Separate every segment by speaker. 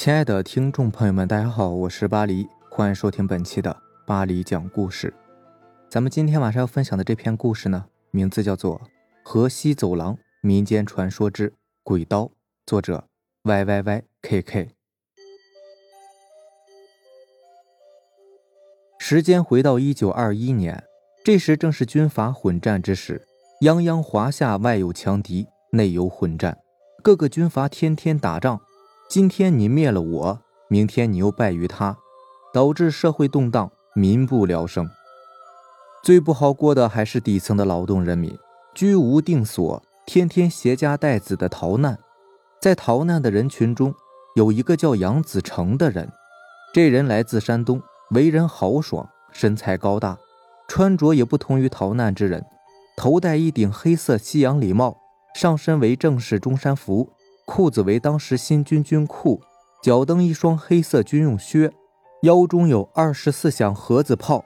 Speaker 1: 亲爱的听众朋友们，大家好，我是巴黎，欢迎收听本期的巴黎讲故事。咱们今天晚上要分享的这篇故事呢，名字叫做《河西走廊民间传说之鬼刀》，作者 Y Y Y K K。时间回到一九二一年，这时正是军阀混战之时，泱泱华夏外有强敌，内有混战，各个军阀天天打仗。今天你灭了我，明天你又败于他，导致社会动荡，民不聊生。最不好过的还是底层的劳动人民，居无定所，天天携家带子的逃难。在逃难的人群中，有一个叫杨子成的人。这人来自山东，为人豪爽，身材高大，穿着也不同于逃难之人，头戴一顶黑色西洋礼帽，上身为正式中山服。裤子为当时新军军裤，脚蹬一双黑色军用靴，腰中有二十四响盒子炮。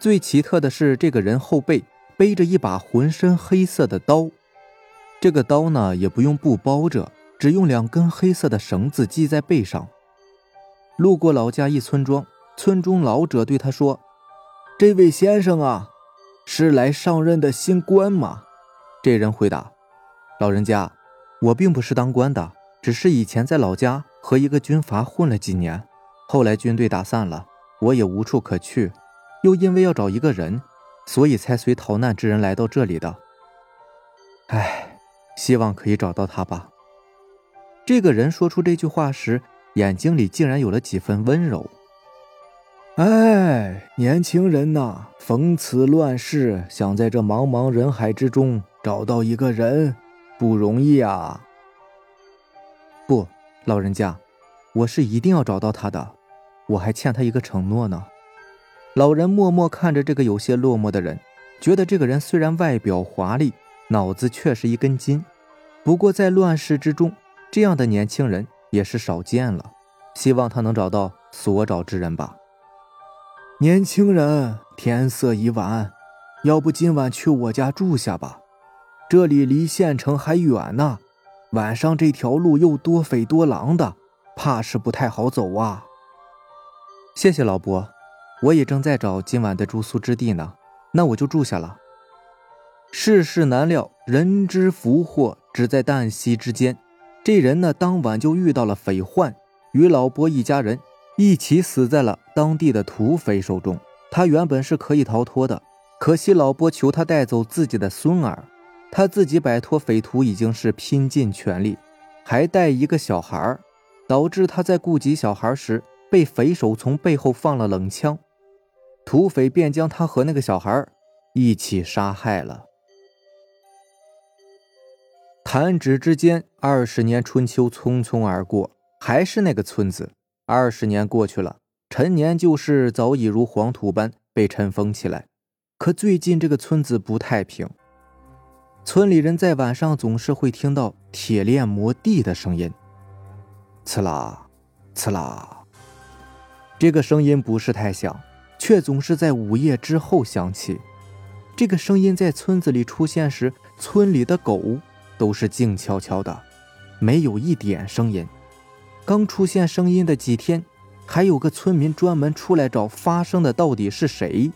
Speaker 1: 最奇特的是，这个人后背背着一把浑身黑色的刀。这个刀呢，也不用布包着，只用两根黑色的绳子系在背上。路过老家一村庄，村中老者对他说：“这位先生啊，是来上任的新官吗？”这人回答：“老人家。”我并不是当官的，只是以前在老家和一个军阀混了几年，后来军队打散了，我也无处可去，又因为要找一个人，所以才随逃难之人来到这里的。唉，希望可以找到他吧。这个人说出这句话时，眼睛里竟然有了几分温柔。哎，年轻人呐，逢此乱世，想在这茫茫人海之中找到一个人。不容易啊！不，老人家，我是一定要找到他的，我还欠他一个承诺呢。老人默默看着这个有些落寞的人，觉得这个人虽然外表华丽，脑子却是一根筋。不过在乱世之中，这样的年轻人也是少见了。希望他能找到所找之人吧。年轻人，天色已晚，要不今晚去我家住下吧。这里离县城还远呢，晚上这条路又多匪多狼的，怕是不太好走啊。谢谢老伯，我也正在找今晚的住宿之地呢，那我就住下了。世事难料，人之福祸只在旦夕之间。这人呢，当晚就遇到了匪患，与老伯一家人一起死在了当地的土匪手中。他原本是可以逃脱的，可惜老伯求他带走自己的孙儿。他自己摆脱匪徒已经是拼尽全力，还带一个小孩儿导致他在顾及小孩时被匪首从背后放了冷枪，土匪便将他和那个小孩一起杀害了。弹指之间，二十年春秋匆匆而过，还是那个村子。二十年过去了，陈年旧事早已如黄土般被尘封起来，可最近这个村子不太平。村里人在晚上总是会听到铁链磨地的声音，刺啦，刺啦。这个声音不是太响，却总是在午夜之后响起。这个声音在村子里出现时，村里的狗都是静悄悄的，没有一点声音。刚出现声音的几天，还有个村民专门出来找发生的到底是谁。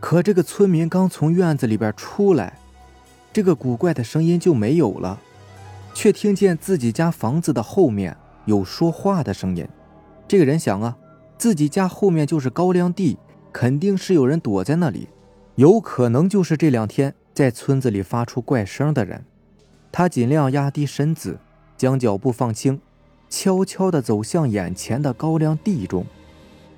Speaker 1: 可这个村民刚从院子里边出来。这个古怪的声音就没有了，却听见自己家房子的后面有说话的声音。这个人想啊，自己家后面就是高粱地，肯定是有人躲在那里，有可能就是这两天在村子里发出怪声的人。他尽量压低身子，将脚步放轻，悄悄地走向眼前的高粱地中。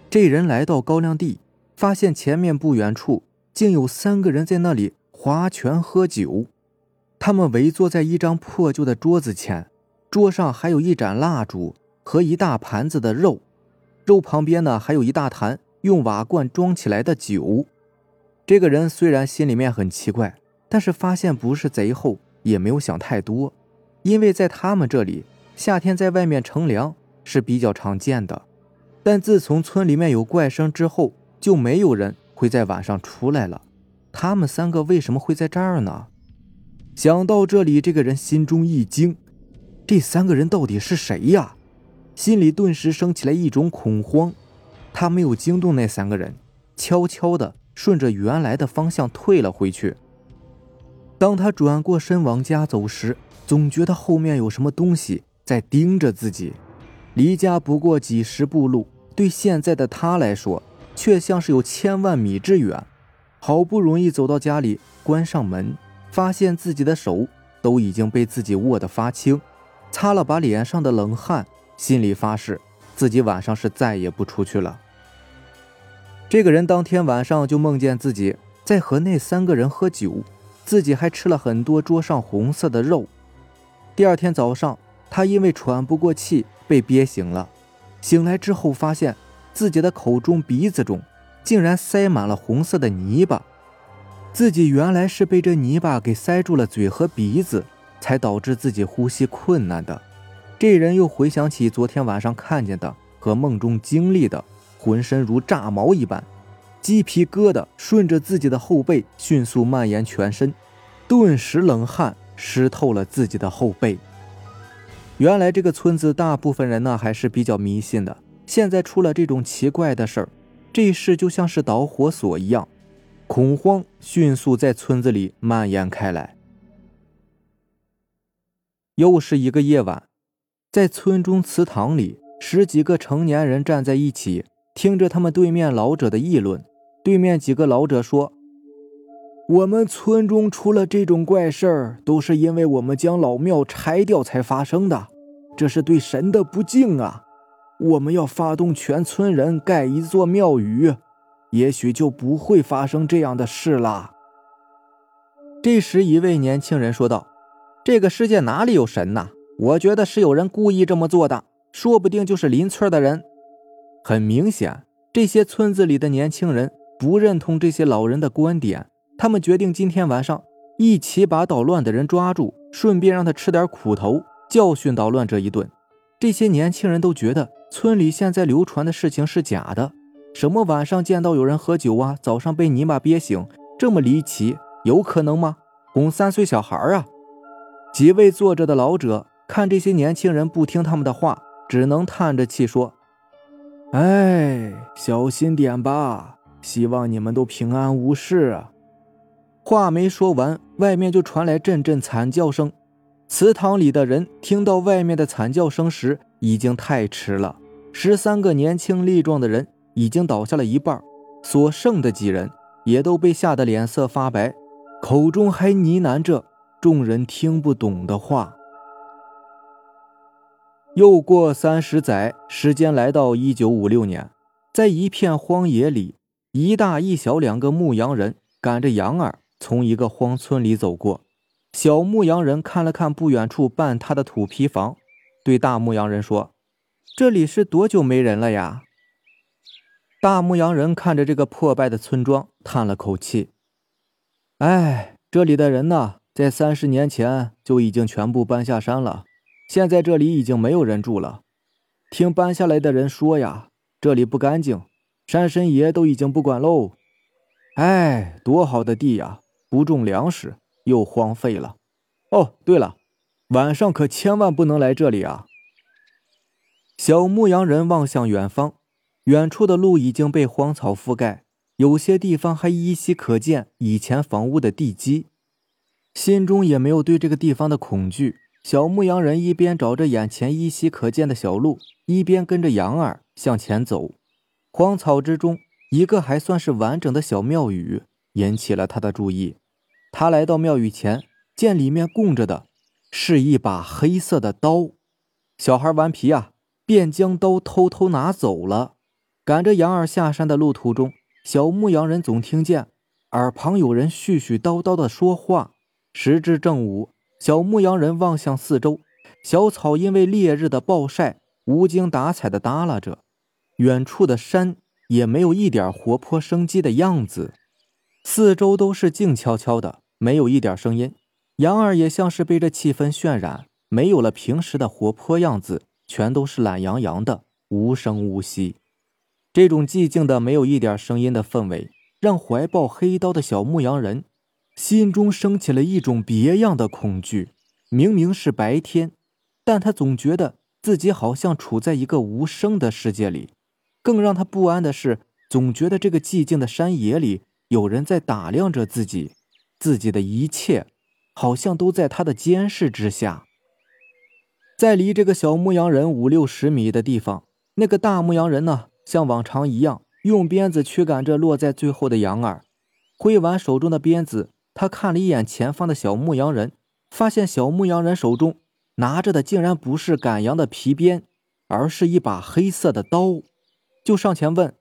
Speaker 1: 这人来到高粱地，发现前面不远处竟有三个人在那里。划拳喝酒，他们围坐在一张破旧的桌子前，桌上还有一盏蜡烛和一大盘子的肉，肉旁边呢还有一大坛用瓦罐装起来的酒。这个人虽然心里面很奇怪，但是发现不是贼后也没有想太多，因为在他们这里夏天在外面乘凉是比较常见的，但自从村里面有怪声之后，就没有人会在晚上出来了。他们三个为什么会在这儿呢？想到这里，这个人心中一惊：这三个人到底是谁呀？心里顿时升起来一种恐慌。他没有惊动那三个人，悄悄地顺着原来的方向退了回去。当他转过身往家走时，总觉得后面有什么东西在盯着自己。离家不过几十步路，对现在的他来说，却像是有千万米之远。好不容易走到家里，关上门，发现自己的手都已经被自己握得发青，擦了把脸上的冷汗，心里发誓自己晚上是再也不出去了。这个人当天晚上就梦见自己在和那三个人喝酒，自己还吃了很多桌上红色的肉。第二天早上，他因为喘不过气被憋醒了，醒来之后发现自己的口中、鼻子中竟然塞满了红色的泥巴，自己原来是被这泥巴给塞住了嘴和鼻子，才导致自己呼吸困难的。这人又回想起昨天晚上看见的和梦中经历的。浑身如炸毛一般，鸡皮疙瘩顺着自己的后背迅速蔓延全身，顿时冷汗湿透了自己的后背。原来这个村子大部分人呢还是比较迷信的，现在出了这种奇怪的事儿，这事就像是导火索一样，恐慌迅速在村子里蔓延开来。又是一个夜晚，在村中祠堂里，十几个成年人站在一起。听着他们对面老者的议论，对面几个老者说：“我们村中出了这种怪事儿，都是因为我们将老庙拆掉才发生的，这是对神的不敬啊！我们要发动全村人盖一座庙宇，也许就不会发生这样的事了。”这时，一位年轻人说道：“这个世界哪里有神呐？我觉得是有人故意这么做的，说不定就是邻村的人。”很明显，这些村子里的年轻人不认同这些老人的观点。他们决定今天晚上一起把捣乱的人抓住，顺便让他吃点苦头，教训捣乱者一顿。这些年轻人都觉得村里现在流传的事情是假的，什么晚上见到有人喝酒啊，早上被泥巴憋醒，这么离奇，有可能吗？哄三岁小孩啊！几位坐着的老者看这些年轻人不听他们的话，只能叹着气说。哎，小心点吧！希望你们都平安无事啊！话没说完，外面就传来阵阵惨叫声。祠堂里的人听到外面的惨叫声时，已经太迟了。十三个年轻力壮的人已经倒下了一半，所剩的几人也都被吓得脸色发白，口中还呢喃着众人听不懂的话。又过三十载，时间来到一九五六年，在一片荒野里，一大一小两个牧羊人赶着羊儿从一个荒村里走过。小牧羊人看了看不远处半塌的土坯房，对大牧羊人说：“这里是多久没人了呀？”大牧羊人看着这个破败的村庄，叹了口气：“哎，这里的人呢，在三十年前就已经全部搬下山了。”现在这里已经没有人住了，听搬下来的人说呀，这里不干净，山神爷都已经不管喽。哎，多好的地呀，不种粮食又荒废了。哦，对了，晚上可千万不能来这里啊。小牧羊人望向远方，远处的路已经被荒草覆盖，有些地方还依稀可见以前房屋的地基，心中也没有对这个地方的恐惧。小牧羊人一边找着眼前依稀可见的小路，一边跟着羊儿向前走。荒草之中，一个还算是完整的小庙宇引起了他的注意。他来到庙宇前，见里面供着的是一把黑色的刀。小孩顽皮啊，便将刀偷偷拿走了。赶着羊儿下山的路途中，小牧羊人总听见耳旁有人絮絮叨叨的说话。时至正午。小牧羊人望向四周，小草因为烈日的暴晒，无精打采的耷拉着。远处的山也没有一点活泼生机的样子，四周都是静悄悄的，没有一点声音。杨二也像是被这气氛渲染，没有了平时的活泼样子，全都是懒洋洋的，无声无息。这种寂静的、没有一点声音的氛围，让怀抱黑刀的小牧羊人。心中升起了一种别样的恐惧。明明是白天，但他总觉得自己好像处在一个无声的世界里。更让他不安的是，总觉得这个寂静的山野里有人在打量着自己，自己的一切好像都在他的监视之下。在离这个小牧羊人五六十米的地方，那个大牧羊人呢，像往常一样用鞭子驱赶着落在最后的羊儿。挥完手中的鞭子，他看了一眼前方的小牧羊人，发现小牧羊人手中拿着的竟然不是赶羊的皮鞭，而是一把黑色的刀，就上前问：“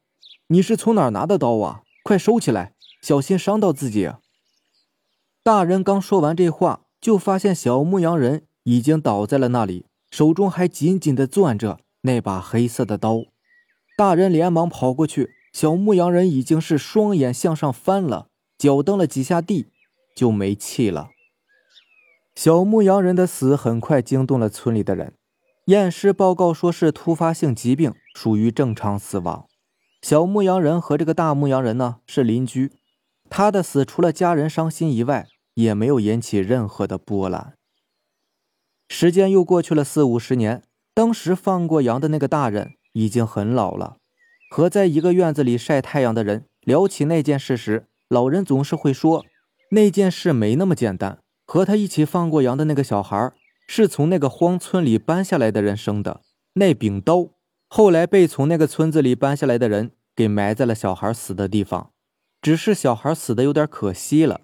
Speaker 1: 你是从哪儿拿的刀啊？快收起来，小心伤到自己。”大人刚说完这话，就发现小牧羊人。已经倒在了那里，手中还紧紧地攥着那把黑色的刀。大人连忙跑过去，小牧羊人已经是双眼向上翻了，脚蹬了几下地，就没气了。小牧羊人的死很快惊动了村里的人，验尸报告说是突发性疾病，属于正常死亡。小牧羊人和这个大牧羊人呢是邻居，他的死除了家人伤心以外，也没有引起任何的波澜。时间又过去了四五十年，当时放过羊的那个大人已经很老了。和在一个院子里晒太阳的人聊起那件事时，老人总是会说：“那件事没那么简单。和他一起放过羊的那个小孩，是从那个荒村里搬下来的人生的。那柄刀后来被从那个村子里搬下来的人给埋在了小孩死的地方，只是小孩死的有点可惜了。”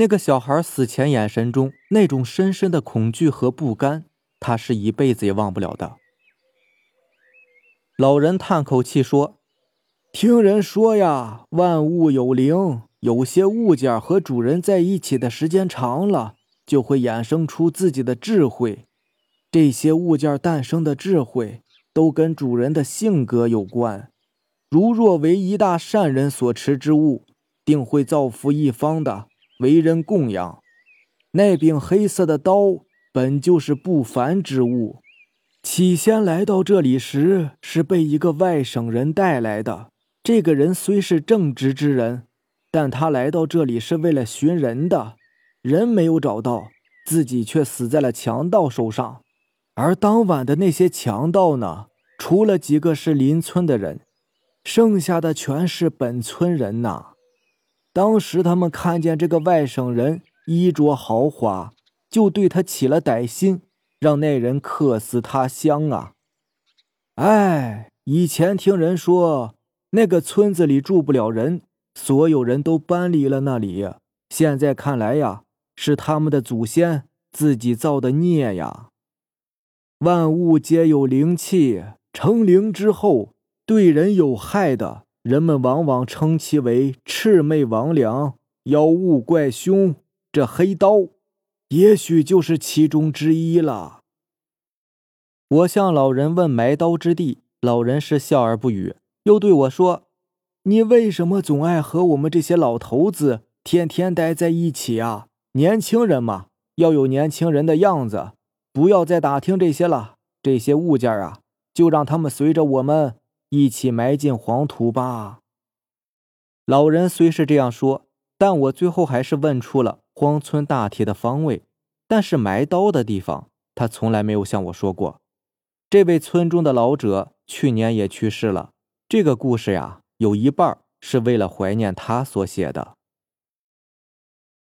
Speaker 1: 那个小孩死前眼神中那种深深的恐惧和不甘，他是一辈子也忘不了的。老人叹口气说：“听人说呀，万物有灵，有些物件和主人在一起的时间长了，就会衍生出自己的智慧。这些物件诞生的智慧，都跟主人的性格有关。如若为一大善人所持之物，定会造福一方的。”为人供养，那柄黑色的刀本就是不凡之物。起先来到这里时，是被一个外省人带来的。这个人虽是正直之人，但他来到这里是为了寻人的，人没有找到，自己却死在了强盗手上。而当晚的那些强盗呢？除了几个是邻村的人，剩下的全是本村人呐。当时他们看见这个外省人衣着豪华，就对他起了歹心，让那人客死他乡啊！哎，以前听人说那个村子里住不了人，所有人都搬离了那里。现在看来呀，是他们的祖先自己造的孽呀！万物皆有灵气，成灵之后对人有害的。人们往往称其为魑魅魍魉、妖物怪凶，这黑刀也许就是其中之一了。我向老人问埋刀之地，老人是笑而不语，又对我说：“你为什么总爱和我们这些老头子天天待在一起啊？年轻人嘛，要有年轻人的样子，不要再打听这些了。这些物件啊，就让他们随着我们。”一起埋进黄土吧。老人虽是这样说，但我最后还是问出了荒村大体的方位。但是埋刀的地方，他从来没有向我说过。这位村中的老者去年也去世了。这个故事呀，有一半是为了怀念他所写的。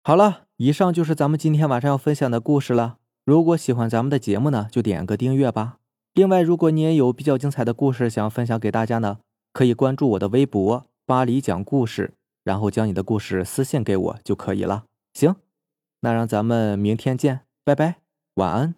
Speaker 1: 好了，以上就是咱们今天晚上要分享的故事了。如果喜欢咱们的节目呢，就点个订阅吧。另外，如果你也有比较精彩的故事想分享给大家呢，可以关注我的微博“巴黎讲故事”，然后将你的故事私信给我就可以了。行，那让咱们明天见，拜拜，晚安。